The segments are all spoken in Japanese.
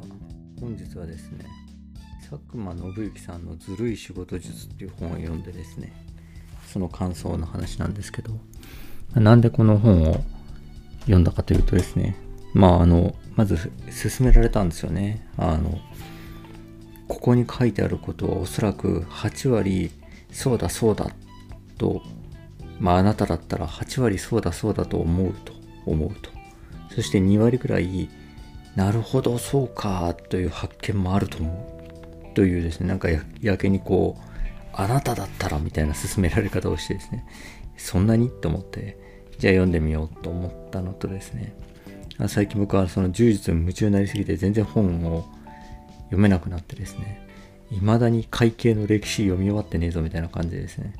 した。本日はですね佐久間信之さんの「ずるい仕事術」っていう本を読んでですねその感想の話なんですけどなんでこの本を読んだかというとですねまああのまず勧められたんですよね。あのここに書いてあることはおそらく8割そうだそうだとまああなただったら8割そうだそうだと思うと思うと。そして2割くらいなるほどそうかという発見もあると思う。というですねなんかやけにこうあなただったらみたいな勧められ方をしてですね。そんなに？と思ってじゃあ読んでみようと思ったのとですね。最近僕はその柔術に夢中になりすぎて全然本を読めなくなってですね。未だに会計の歴史読み終わってねえぞみたいな感じでですね。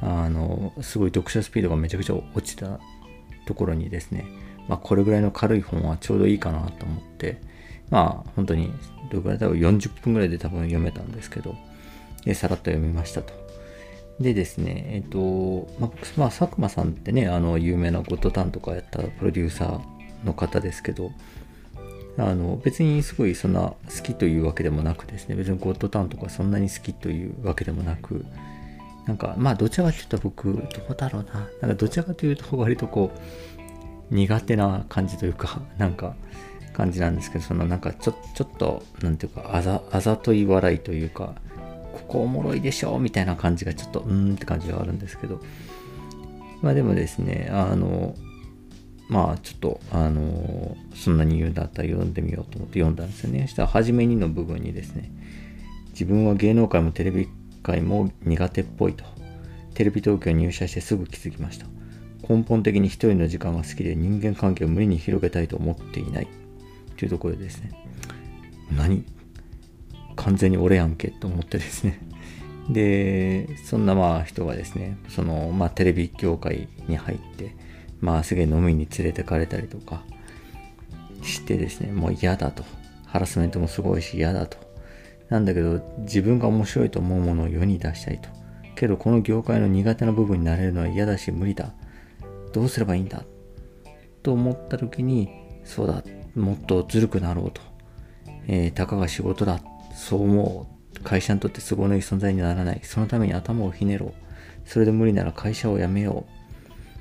あのすごい読書スピードがめちゃくちゃ落ちたところにですねまあ、これぐらいの軽い本はちょうどいいかなと思って、まあ、本当に、どれぐらい多分40分ぐらいで多分読めたんですけど、でさらっと読みましたと。でですね、えっ、と、まあ、まあ、佐久間さんってね、あの、有名なゴッドタンとかやったプロデューサーの方ですけど、あの、別にすごいそんな好きというわけでもなくですね、別にゴッドタンとかそんなに好きというわけでもなく、なんか、まあ、どちらかというと僕、どうだろうな。なんか、どちらかというと、割とこう、苦手な感じというか、なんか、感じなんですけど、そのなんかちょ、ちょっと、なんていうか、あざ、あざとい笑いというか、ここおもろいでしょみたいな感じがちょっと、うーんって感じがあるんですけど、まあでもですね、あの、まあちょっと、あの、そんなに言うんだったら読んでみようと思って読んだんですよね。そしたら、初めにの部分にですね、自分は芸能界もテレビ界も苦手っぽいと。テレビ東京に入社してすぐ気づきました。根本的に一人の時間が好きで人間関係を無理に広げたいと思っていない。というところでですね。何？完全に俺やんけと思ってですね。でそんなまあ人がですねそのまあテレビ業界に入ってまあすげえ飲みに連れてかれたりとかしてですねもう嫌だと。ハラスメントもすごいし嫌だと。なんだけど自分が面白いと思うものを世に出したいと。けどこの業界の苦手な部分になれるのは嫌だし無理だ。どうすればいいんだ？と思った時にそうだもっとずるくなろうと、えー、たかが仕事だ。そう思う。会社にとって都合のいい存在にならない。そのために頭をひねろ。うそれで無理なら会社を辞めよ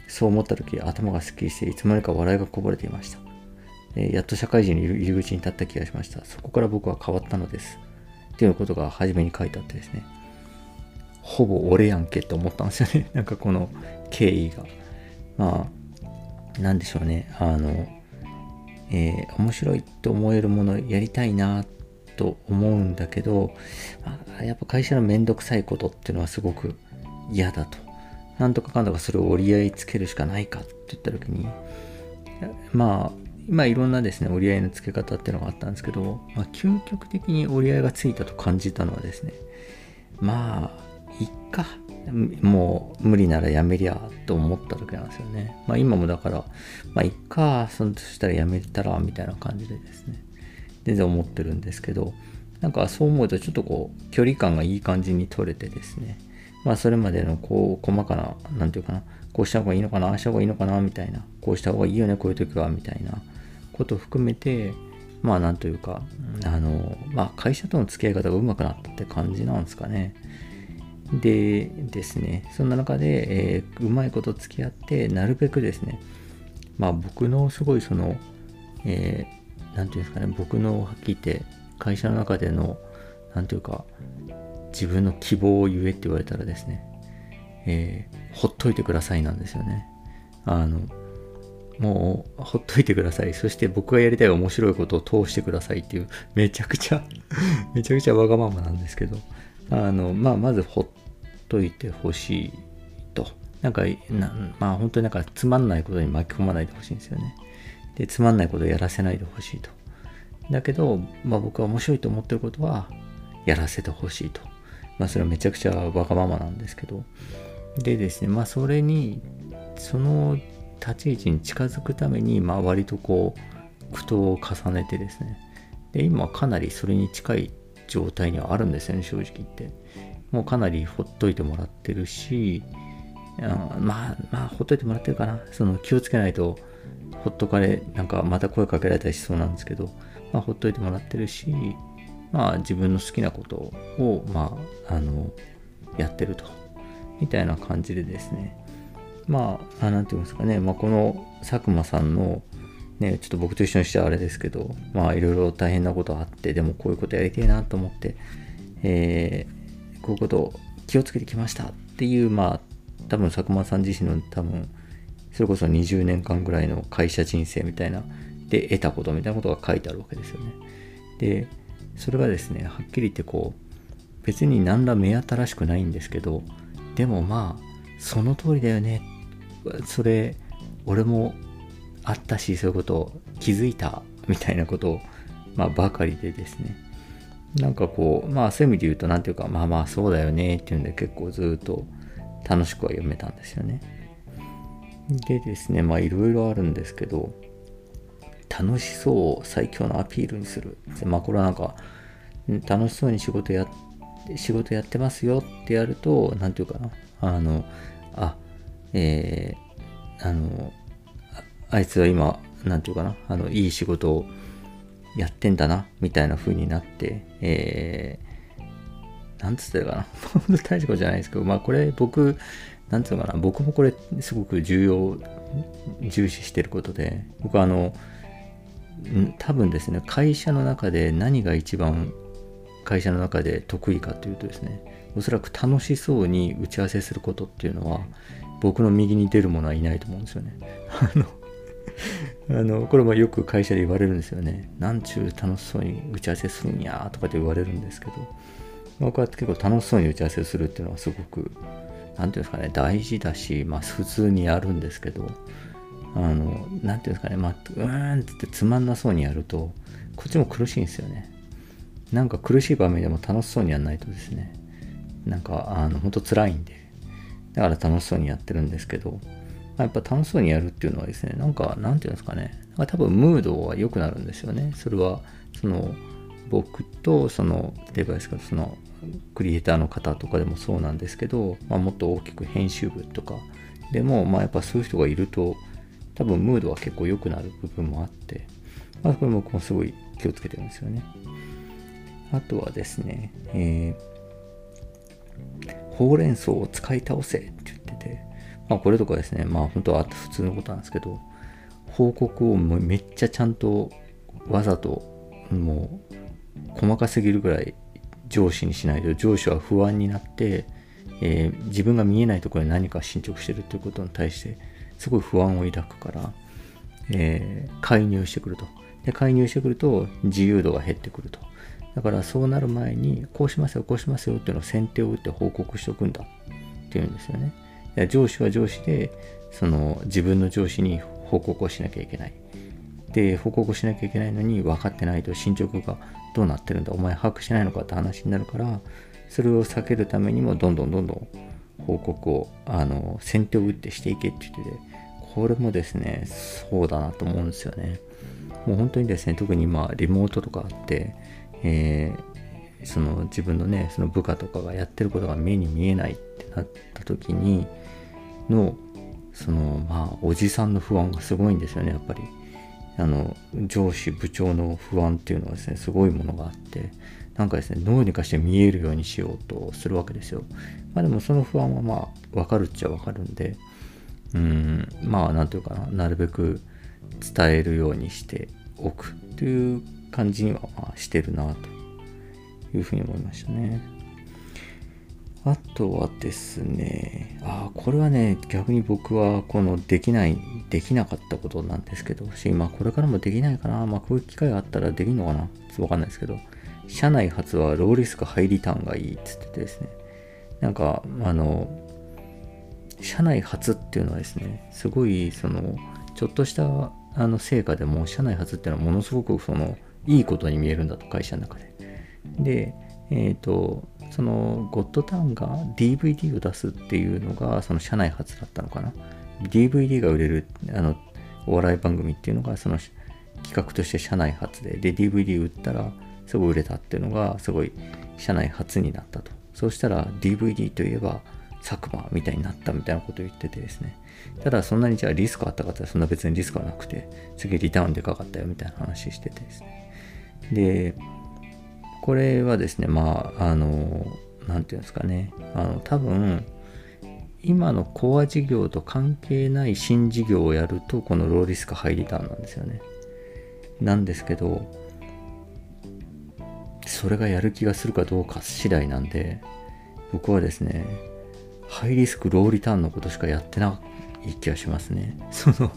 う。そう思った時頭がすっきりしていつまでか笑いがこぼれていました、え、やっと社会人の入り口に立った気がしました。そこから僕は変わったのです。っていうことが初めに書いてあってですね。ほぼ俺やんけって思ったんですよね。なんかこの経緯が。まあ、なんでしょうね、あの、えー、面白いと思えるものやりたいなと思うんだけど、まあ、やっぱ会社のめんどくさいことっていうのはすごく嫌だと。なんとかかんとかそれを折り合いつけるしかないかって言った時に、まあ、今いろんなですね、折り合いのつけ方っていうのがあったんですけど、まあ、究極的に折り合いがついたと感じたのはですね、まあ、もう無理ならやめりゃと思った時なんですよね。まあ今もだから、まあいっか、そしたらやめたらみたいな感じでですね、全然思ってるんですけど、なんかそう思うとちょっとこう距離感がいい感じに取れてですね、まあそれまでのこう細かな、なんていうかな、こうした方がいいのかな、ああした方がいいのかな、みたいな、こうした方がいいよね、こういう時は、みたいなことを含めて、まあなんというか、あの、まあ会社との付き合い方がうまくなったって感じなんですかね。でですね、そんな中で、えー、うまいこと付き合って、なるべくですね、まあ僕のすごいその、えー、ていうんですかね、僕のはっきり言って、会社の中での、なんていうか、自分の希望を言えって言われたらですね、えー、ほっといてくださいなんですよね。あの、もう、ほっといてください。そして僕がやりたい面白いことを通してくださいっていう、めちゃくちゃ めちゃくちゃわがままなんですけど、あの、まあ、まずほっといてほしいと。なんか、なまあ本当になんかつまんないことに巻き込まないでほしいんですよね。で、つまんないことをやらせないでほしいと。だけど、まあ僕は面白いと思ってることはやらせてほしいと。まあそれはめちゃくちゃわがままなんですけど。でですね、まあそれに、その立ち位置に近づくために、まあ割とこう、苦闘を重ねてですね。で、今かなりそれに近い状態にはあるんですよね、正直言って。もうかなりほっといてもらってるし、まあ、まあ、ほっといてもらってるかな。その気をつけないと、ほっとかれ、なんかまた声かけられたりしそうなんですけど、まあ、ほっといてもらってるし、まあ、自分の好きなことを、まあ、あのやってるとみたいな感じでですねまあ何て言うんですかね、まあ、この佐久間さんのね、ちょっと僕と一緒にしてはあれですけど、まあいろいろ大変なことあって、でもこういうことやりたいなと思って、えー、こういうことを気をつけてきましたっていう、まあ多分佐久間さん自身の多分、それこそ20年間ぐらいの会社人生みたいな、で得たことみたいなことが書いてあるわけですよね。で、それがですね、はっきり言ってこう、別に何ら目新しくないんですけど、でもまあ、その通りだよね。それ、俺もあったし、そういうことを気づいたみたいなことを、まあ、ばかりでですね。なんかこう、まあそういう意味で言うと、なんていうか、まあまあそうだよねっていうんで結構ずっと楽しくは読めたんですよね。でですね、まあいろいろあるんですけど、楽しそうを最強のアピールにする。まあこれはなんか、楽しそうに仕事や、仕事やってますよってやると、なんていうかな、あの、あ、えー、あの、あいつは今、なんていうかな、あの、いい仕事をやってんだな、みたいな風になって、えー、なんつったらかな。大したことじゃないですけど、まあこれ僕、なんつうのかな、僕もこれすごく重要、重視してることで、僕はあの、多分ですね、会社の中で何が一番会社の中で得意かというとですね、おそらく楽しそうに打ち合わせすることっていうのは、僕の右に出る者はいないと思うんですよね。あの、あのこれもよく会社で言われるんですよね。なんちゅう楽しそうに打ち合わせするんやとかって言われるんですけど、まあ、こうやって結構楽しそうに打ち合わせするっていうのはすごく、なんていうんですかね、大事だし、まあ普通にやるんですけど、あの、なんていうんですかね、まあ、うーんってつまんなそうにやると、こっちも苦しいんですよね。なんか苦しい場面でも楽しそうにやらないとですね、なんか、あの、本当辛いんで、だから楽しそうにやってるんですけど、まやっぱ楽しそうにやるっていうのはですね、なんか、なんていうんですかね、なんか多分ムードは良くなるんですよね。それは、その、僕と、その、例えばですけど、その、クリエイターの方とかでもそうなんですけど、まあ、もっと大きく編集部とかでも、まあ、やっぱそういう人がいると、多分ムードは結構良くなる部分もあって、まあ、これ僕もすごい気をつけてるんですよね。あとはですね、えー、ほうれん草を使い倒せって言ってて、まあこれとかですね、まあ本当は普通のことなんですけど、報告をめっちゃちゃんとわざともう細かすぎるぐらい上司にしないと上司は不安になって、えー、自分が見えないところで何か進捗してるということに対してすごい不安を抱くから、えー、介入してくると。で、介入してくると自由度が減ってくると。だからそうなる前に、こうしますよ、こうしますよっていうのを先手を打って報告しておくんだっていうんですよね。上司は上司で、その自分の上司に報告をしなきゃいけない。で、報告をしなきゃいけないのに分かってないと進捗がどうなってるんだ、お前把握しないのかって話になるから、それを避けるためにもどんどんどんどん報告を、あの、先手を打ってしていけって言ってて、これもですね、そうだなと思うんですよね。もう本当にですね、特に今、リモートとかあって、えー、その自分のね、その部下とかがやってることが目に見えないってなった時に、の、その、まあ、おじさんの不安がすごいんですよね、やっぱり。あの、上司、部長の不安っていうのはですね、すごいものがあって、なんかですね、どうにかして見えるようにしようとするわけですよ。まあでもその不安はまあ、わかるっちゃわかるんで、うん、まあ、なんていうかな、なるべく伝えるようにしておくという感じにはまあしてるなというふうに思いましたね。あとはですね、あこれはね、逆に僕はこのできない、できなかったことなんですけど、し、まあこれからもできないかな、まあこういう機会があったらできるのかな、わかんないですけど、社内初はローリスクハイリターンがいいっつっててですね、なんか、あの、社内初っていうのはですね、すごい、その、ちょっとしたあの成果でも、社内初っていうのはものすごくその、いいことに見えるんだと、会社の中で。で、えっ、ー、と、そのゴッドタウンが DVD を出すっていうのがその社内初だったのかな？DVD が売れるあのお笑い番組っていうのがその企画として社内初でで DVD 売ったらすごい売れたっていうのがすごい社内初になったと。そうしたら DVD といえば佐久間みたいになったみたいなことを言っててですね。ただそんなにじゃあリスクあったかってそんな別にリスクはなくて次リターンでかかったよみたいな話しててですね。で、これはですね、まあ、あの、なんていうんですかね、あの、多分、今のコア事業と関係ない新事業をやると、このローリスクハイリターンなんですよね。なんですけど、それがやる気がするかどうか次第なんで、僕はですね、ハイリスクローリターンのことしかやってない気がしますね。その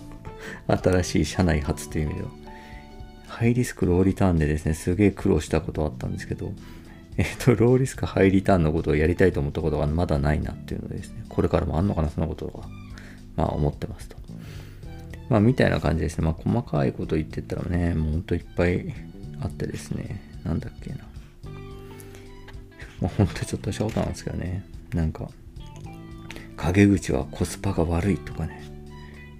新しい社内発という意味では。ハイリスクローリターンでですね、すげえ苦労したことあったんですけど、えっ、と、ローリスクハイリターンのことをやりたいと思ったことがまだないなっていうのでですね、これからもあんのかな、そんなことは、まあ思ってますと。まあみたいな感じですね。まあ細かいこと言ってったらね、もうほんといっぱいあってですね、なんだっけな。まあほんとちょっとしたことなんですけどね、なんか、陰口はコスパが悪いとかね、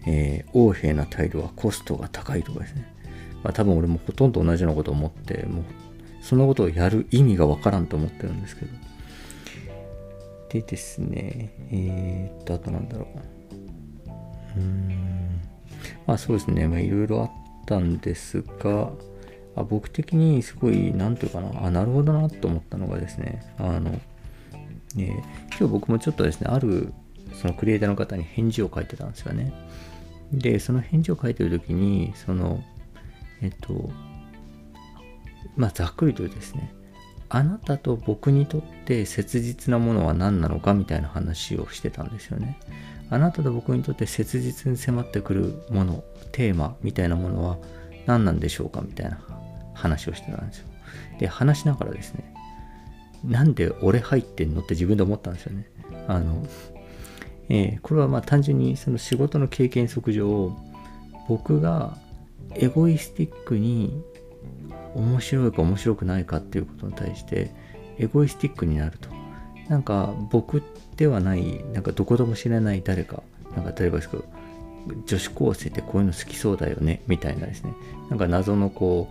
えー、横柄な態度はコストが高いとかですね。まあ多分俺もほとんど同じようなことを思って、もうそのことをやる意味がわからんと思ってるんですけど。でですね、えー、っと、あとなんだろう。うーん。まあそうですね、まあいろいろあったんですが、あ僕的にすごい、なんというかな、あ、なるほどなと思ったのがですね、あの、ね、今日僕もちょっとですね、あるそのクリエイターの方に返事を書いてたんですよね。で、その返事を書いてる時に、その、えっと、まあ、ざっくりとですね、あなたと僕にとって切実なものは何なのかみたいな話をしてたんですよね。あなたと僕にとって切実に迫ってくるもの、テーマみたいなものは何なんでしょうかみたいな話をしてたんですよ。で、話しながらですね、なんで俺入ってんのって自分で思ったんですよね。あの、えー、これはまあ単純にその仕事の経験則上、僕がエゴイスティックに面白いか面白くないかっていうことに対してエゴイスティックになると。なんか僕ではないなんかどこでも知らない誰かなんか例えばですけど女子高生ってこういうの好きそうだよねみたいなですね。なんか謎のこ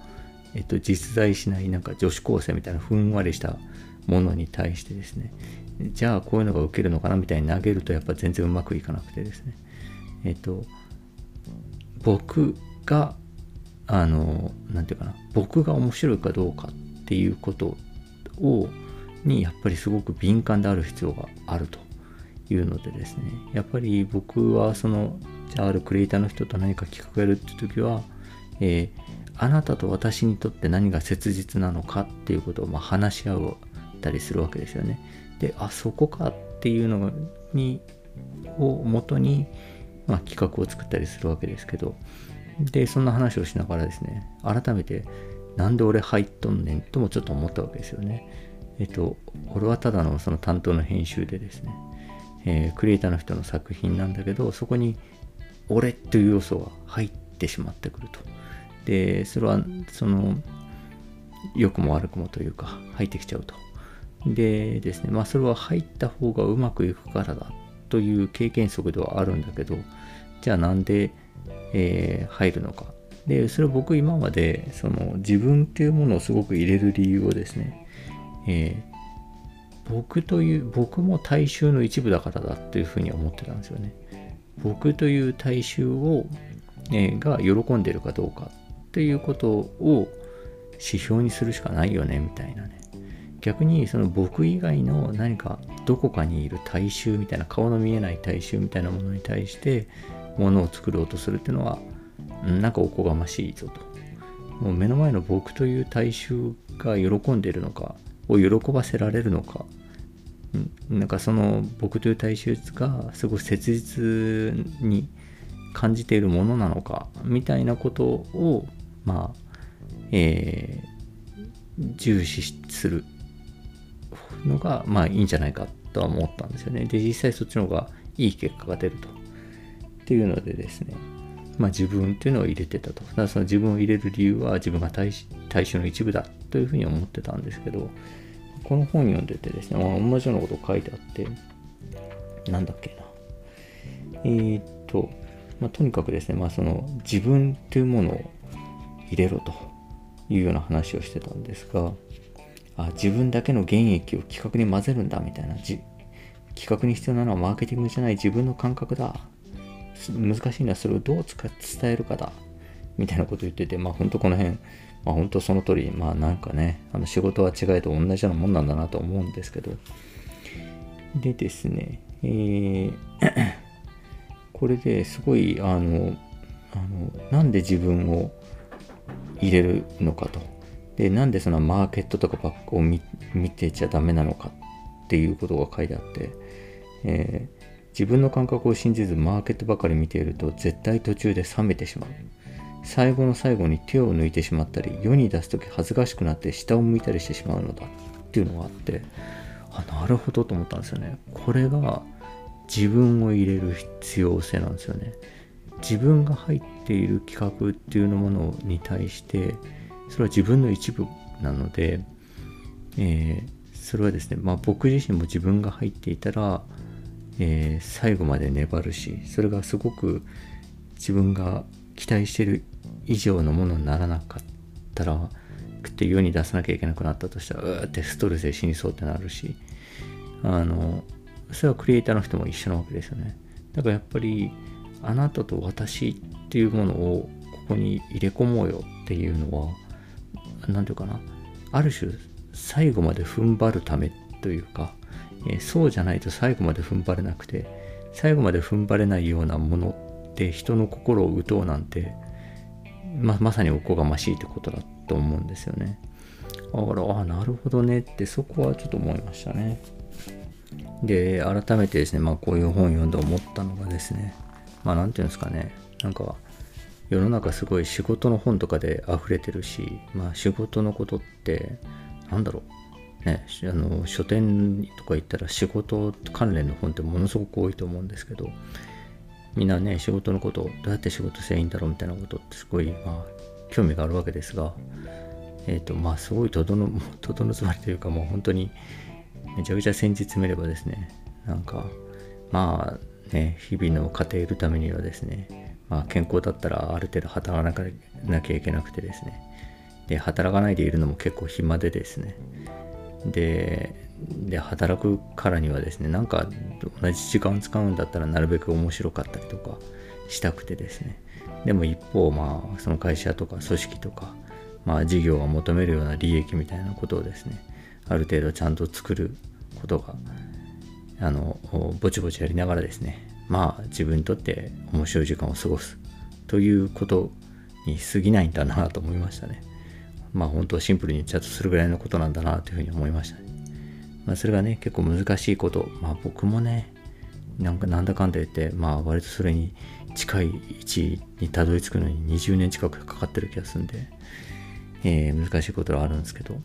う、えっと、実在しないなんか女子高生みたいなふんわりしたものに対してですね。じゃあこういうのが受けるのかなみたいに投げるとやっぱ全然うまくいかなくてですね。えっと僕があの、なんていうかな、僕が面白いかどうかっていうことを、にやっぱりすごく敏感である必要があるというのでですね、やっぱり僕はその、じゃああるクリエイターの人と何か企画やるって時は、えー、あなたと私にとって何が切実なのかっていうことをま話し合うたりするわけですよね。で、あ、そこかっていうのに、を元に、まあ、企画を作ったりするわけですけど、で、そんな話をしながらですね、改めて、なんで俺入っとんねんともちょっと思ったわけですよね。えっと、俺はただのその担当の編集でですね、えー、クリエイターの人の作品なんだけど、そこに俺という要素が入ってしまってくると。で、それは、その、良くも悪くもというか、入ってきちゃうと。でですね、まあそれは入った方がうまくいくからだという経験則ではあるんだけど、じゃあなんでえー、入るのか。で、それは僕今まで、その自分っていうものをすごく入れる理由をですね、えー、僕という、僕も大衆の一部だからだというふうに思ってたんですよね。僕という大衆を、えー、が喜んでるかどうかっていうことを指標にするしかないよね、みたいなね。逆にその僕以外の何かどこかにいる大衆みたいな顔の見えない大衆みたいなものに対してものを作ろうとするっていうのは、なんかおこがましいぞと。もう目の前の僕という大衆が喜んでいるのか、を喜ばせられるのか、なんかその僕という大衆がすごく切実に感じているものなのか、みたいなことを、まあ、えー、重視するのが、まあいいんじゃないかとは思ったんですよね。で、実際そっちの方がいい結果が出ると。っていうのでですね、まあ、自分っていうのを入れてたと。だその自分を入れる理由は自分が大大衆の一部だというふうに思ってたんですけど、この本読んでてですね、まあ、同じようなこと書いてあって、なんだっけな。えー、っと、まあ、とにかくですね、まあ、その自分っていうものを入れろというような話をしてたんですが、あ自分だけの原液を企画に混ぜるんだみたいな、企画に必要なのはマーケティングじゃない自分の感覚だ難しいのはそれをどう伝えるかだ。みたいなこと言ってて、まあ本当この辺、まあ本当その通り、まあなんかね、あの仕事は違えと同じようなもんなんだなと思うんですけど、でですね、えー これですごい、あの、あのなんで自分を入れるのかと。で、なんでそのマーケットとかバックを見てちゃダメなのかっていうことが書いてあって、え自分の感覚を信じずマーケットばかり見ていると絶対途中で冷めてしまう。最後の最後に手を抜いてしまったり世に出す時恥ずかしくなって下を向いたりしてしまうのだっていうのがあってあなるほどと思ったんですよねこれが自分を入れる必要性なんですよね自分が入っている企画っていうのものに対してそれは自分の一部なので、えー、それはですねまあ僕自身も自分が入っていたらえー、最後まで粘るしそれがすごく自分が期待してる以上のものにならなかったら食って世に出さなきゃいけなくなったとしたらうーってストレスで死にそうってなるしあのそれはクリエイターの人も一緒なわけですよね。だからやっぱりあなたと私っていうものをここに入れ込もうよっていうのは何て言うかなある種最後まで踏ん張るためというかえ、そうじゃないと最後まで踏ん張れなくて最後まで踏ん張れないようなものって人の心を打とうなんてままさにおこがましいってことだと思うんですよね。だからああなるほどねってそこはちょっと思いましたね。で改めてですねまあこういう本を読んで思ったのがですねまあ何て言うんですかね。なんか世の中すごい仕事の本とかで溢れてるしまあ仕事のことってなんだろう。ね、あの書店とか行ったら仕事関連の本ってものすごく多いと思うんですけどみんなね仕事のことどうやって仕事せばいいんだろうみたいなことってすごい、まあ、興味があるわけですがえっ、ー、とまあすごいとどのとどのつまりというかもう本当にめちゃくちゃ先日詰めればですねなんかまあね日々の家庭いるためにはですねまあ健康だったらある程度働かなきゃいけなくてですね。で働かないでいるのも結構暇でですね。でで働くからにはですねなんか同じ時間使うんだったらなるべく面白かったりとかしたくてですねでも一方まあその会社とか組織とかまあ事業が求めるような利益みたいなことをですねある程度ちゃんと作ることがあのぼちぼちやりながらですねまあ自分にとって面白い時間を過ごすということに過ぎないんだなと思いましたね。まあ本当はシンプルにチャットするぐらいのことなんだなというふうに思いましたね。まあそれがね、結構難しいこと。まあ僕もね、なんかなんだかんだ言って、まあ割とそれに近い位置にたどり着くのに20年近くかかってる気がするんで、えー、難しいことはあるんですけど、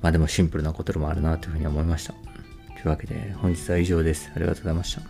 まあでもシンプルなことでもあるなというふうに思いました。というわけで本日は以上です。ありがとうございました。